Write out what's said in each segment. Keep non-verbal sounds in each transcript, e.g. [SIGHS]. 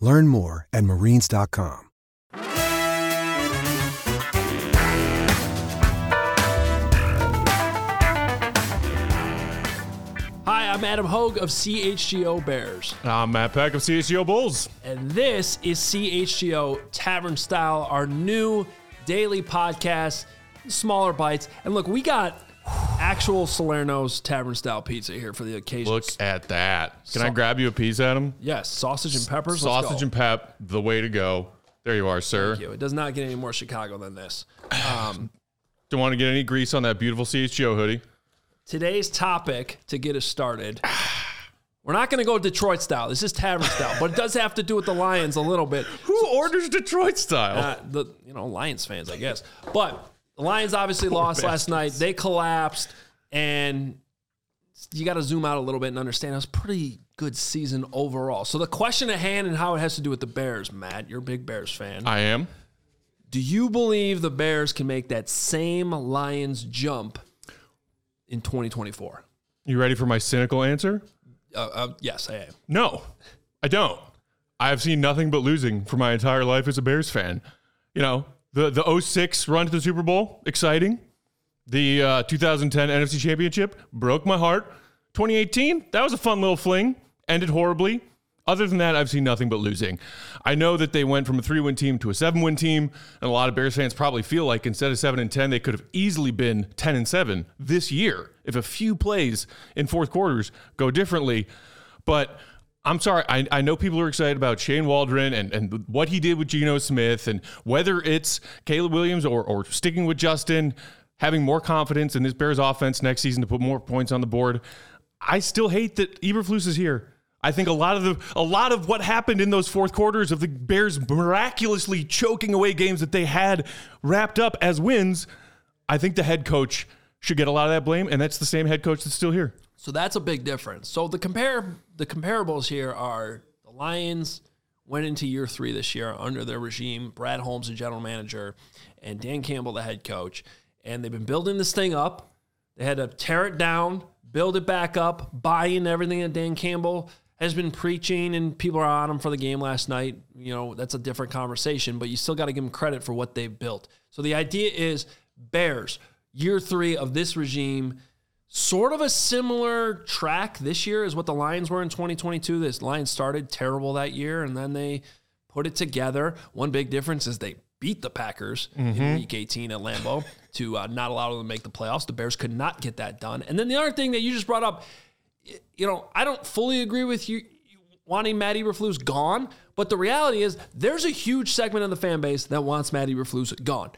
Learn more at marines.com. Hi, I'm Adam Hoge of CHGO Bears, I'm Matt Peck of CHGO Bulls. and this is CHGO Tavern Style, our new daily podcast, smaller bites. And look, we got actual Salerno's Tavern Style pizza here for the occasion. Look at that. Can I grab you a piece, Adam? yes, sausage and peppers. Sausage and pep, the way to go. There you are, sir. Thank you. It does not get any more Chicago than this. Um, [LAUGHS] Don't want to get any grease on that beautiful CHGO hoodie. today's topic to get us started. [SIGHS] We're not going to go Detroit style. This is Tavern style, but it does have to do with the Lions a little bit. Who orders Detroit style? Uh, the you know Lions fans, I guess. But the Lions obviously [LAUGHS] lost last night. They collapsed, and you got to zoom out a little bit and understand it was a pretty good season overall. So the question at hand and how it has to do with the Bears, Matt, you're a big Bears fan. I am. do you believe the Bears can make that same Lions jump in 2024? You ready for my cynical answer? Uh, uh, yes, I am. No, I don't. I have seen nothing but losing for my entire life as a Bears fan. You know, the the 06 run to the Super Bowl, exciting. The uh, 2010 NFC Championship broke my heart. 2018, that was a fun little fling, ended horribly. Other than that, I've seen nothing but losing. I know that they went from a three win team to a seven win team, and a lot of Bears fans probably feel like instead of seven and 10, they could have easily been 10 and seven this year if a few plays in fourth quarters go differently. But I'm sorry, I, I know people are excited about Shane Waldron and, and what he did with Geno Smith, and whether it's Caleb Williams or, or sticking with Justin, having more confidence in this Bears offense next season to put more points on the board. I still hate that Eberflus is here. I think a lot of the a lot of what happened in those fourth quarters of the Bears miraculously choking away games that they had wrapped up as wins, I think the head coach should get a lot of that blame, and that's the same head coach that's still here. So that's a big difference. So the compare the comparables here are the Lions went into year three this year under their regime. Brad Holmes, the general manager, and Dan Campbell, the head coach, and they've been building this thing up. They had to tear it down, build it back up, buy in everything that Dan Campbell has been preaching, and people are on him for the game last night. You know that's a different conversation, but you still got to give them credit for what they've built. So the idea is Bears year three of this regime sort of a similar track this year as what the Lions were in 2022. This Lions started terrible that year and then they put it together. One big difference is they beat the Packers in week 18 at Lambeau to uh, not allow them to make the playoffs. The Bears could not get that done. And then the other thing that you just brought up, you know, I don't fully agree with you wanting Matt Eberflus gone, but the reality is there's a huge segment of the fan base that wants Matt Eberflus gone.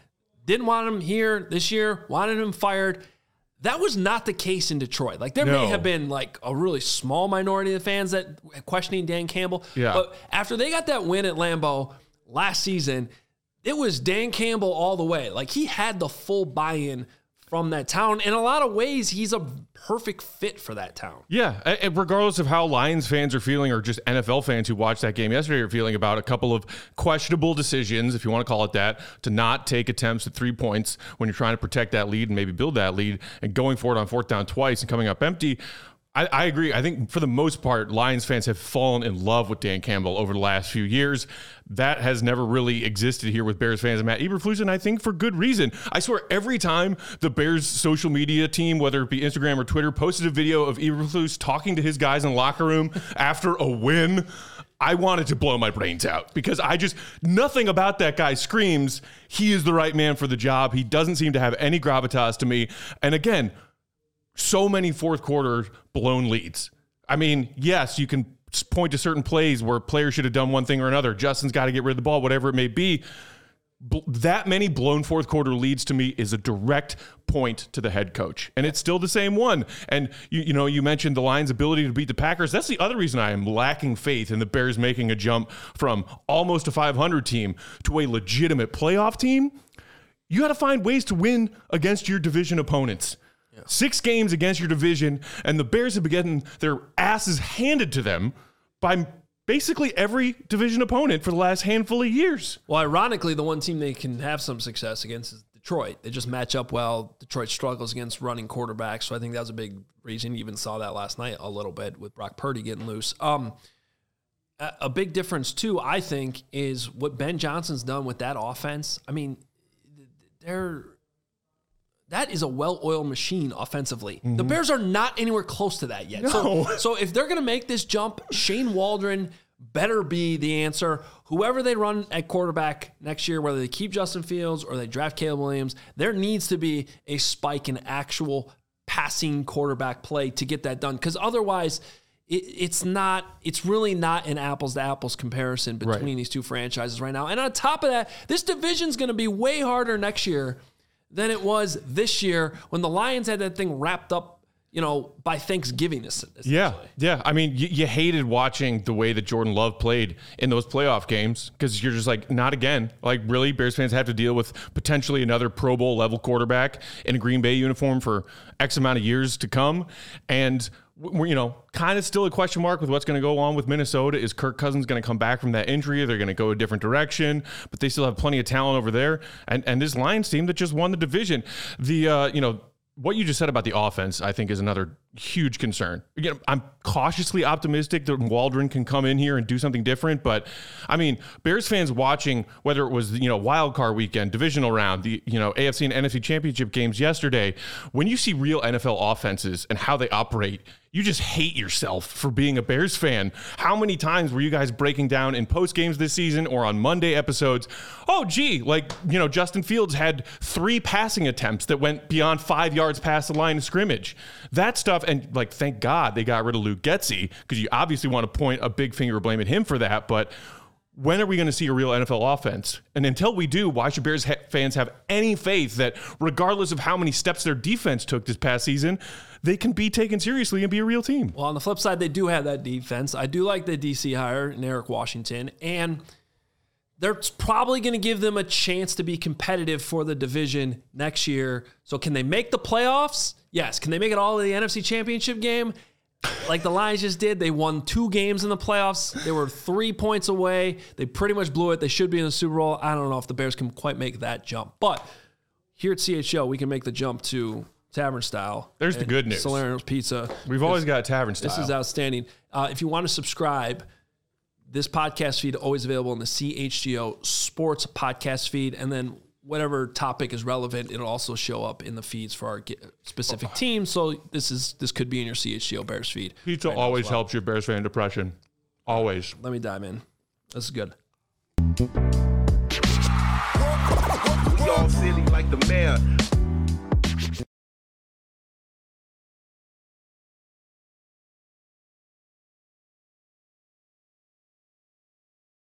Didn't want him here this year, wanted him fired. That was not the case in Detroit. Like there may have been like a really small minority of fans that questioning Dan Campbell. Yeah. But after they got that win at Lambeau last season, it was Dan Campbell all the way. Like he had the full buy-in from that town. In a lot of ways, he's a perfect fit for that town. Yeah, and regardless of how Lions fans are feeling, or just NFL fans who watched that game yesterday are feeling about a couple of questionable decisions, if you want to call it that, to not take attempts at three points when you're trying to protect that lead and maybe build that lead, and going for it on fourth down twice and coming up empty. I, I agree. I think for the most part, Lions fans have fallen in love with Dan Campbell over the last few years. That has never really existed here with Bears fans and Matt Eberflus, and I think for good reason. I swear, every time the Bears social media team, whether it be Instagram or Twitter, posted a video of Eberflus talking to his guys in the locker room [LAUGHS] after a win, I wanted to blow my brains out because I just nothing about that guy screams he is the right man for the job. He doesn't seem to have any gravitas to me. And again, so many fourth quarter blown leads. I mean, yes, you can point to certain plays where players should have done one thing or another. Justin's got to get rid of the ball, whatever it may be. that many blown fourth quarter leads to me is a direct point to the head coach, and it's still the same one. And you, you know, you mentioned the Lions' ability to beat the Packers. That's the other reason I am lacking faith in the Bears making a jump from almost a 500 team to a legitimate playoff team. You got to find ways to win against your division opponents. Six games against your division, and the Bears have been getting their asses handed to them by basically every division opponent for the last handful of years. Well, ironically, the one team they can have some success against is Detroit. They just match up well. Detroit struggles against running quarterbacks, so I think that was a big reason. You even saw that last night a little bit with Brock Purdy getting loose. Um, a big difference too, I think, is what Ben Johnson's done with that offense. I mean, they're that is a well-oiled machine offensively. The mm-hmm. Bears are not anywhere close to that yet. So, so if they're going to make this jump, Shane Waldron better be the answer. Whoever they run at quarterback next year, whether they keep Justin Fields or they draft Caleb Williams, there needs to be a spike in actual passing quarterback play to get that done. Because otherwise, it, it's not. It's really not an apples to apples comparison between Right. these two franchises right now. And on top of that, this division's going to be way harder next year than it was this year when the Lions had that thing wrapped up, you know, by Thanksgiving. Yeah, yeah. I mean, you, you hated watching the way that Jordan Love played in those playoff games because you're just like, not again. Like, really, Bears fans have to deal with potentially another Pro Bowl level quarterback in a Green Bay uniform for X amount of years to come, and you know kind of still a question mark with what's going to go on with Minnesota. Is Kirk Cousins going to come back from that injury? They're going to go a different direction, but they still have plenty of talent over there, and and this Lions team that just won the division. The uh, you know what you just said about the offense, I think, is another huge concern. Again, I'm cautiously optimistic that Waldron can come in here and do something different. But I mean, Bears fans watching whether it was you know wild card weekend, divisional round, the you know AFC and NFC championship games yesterday, when you see real NFL offenses and how they operate, you just hate yourself for being a Bears fan. How many times were you guys breaking down in post games this season or on Monday episodes? Oh, gee, like, you know, Justin Fields had three passing attempts that went beyond five yards past the line of scrimmage. That stuff, and like, thank God they got rid of Luke Getsy because you obviously want to point a big finger of blame at him for that. But when are we going to see a real NFL offense? And until we do, why should Bears ha- fans have any faith that, regardless of how many steps their defense took this past season, they can be taken seriously and be a real team? Well, on the flip side, they do have that defense. I do like the DC hire in Eric Washington, and they're probably going to give them a chance to be competitive for the division next year. So, can they make the playoffs? Yes. Can they make it all to the NFC Championship game? Like the Lions just did. They won two games in the playoffs. They were three points away. They pretty much blew it. They should be in the Super Bowl. I don't know if the Bears can quite make that jump. But here at CHL, we can make the jump to Tavern Style. There's the good news. Salerno's Pizza. We've always got tavern style. This is outstanding. Uh, if you want to subscribe, this podcast feed always available in the CHGO Sports podcast feed, and then whatever topic is relevant, it'll also show up in the feeds for our specific oh. team. So this is this could be in your CHGO Bears feed. Pizza right always well. helps your Bears fan depression. Always. Let me dive in. This is good. We all silly like the mayor.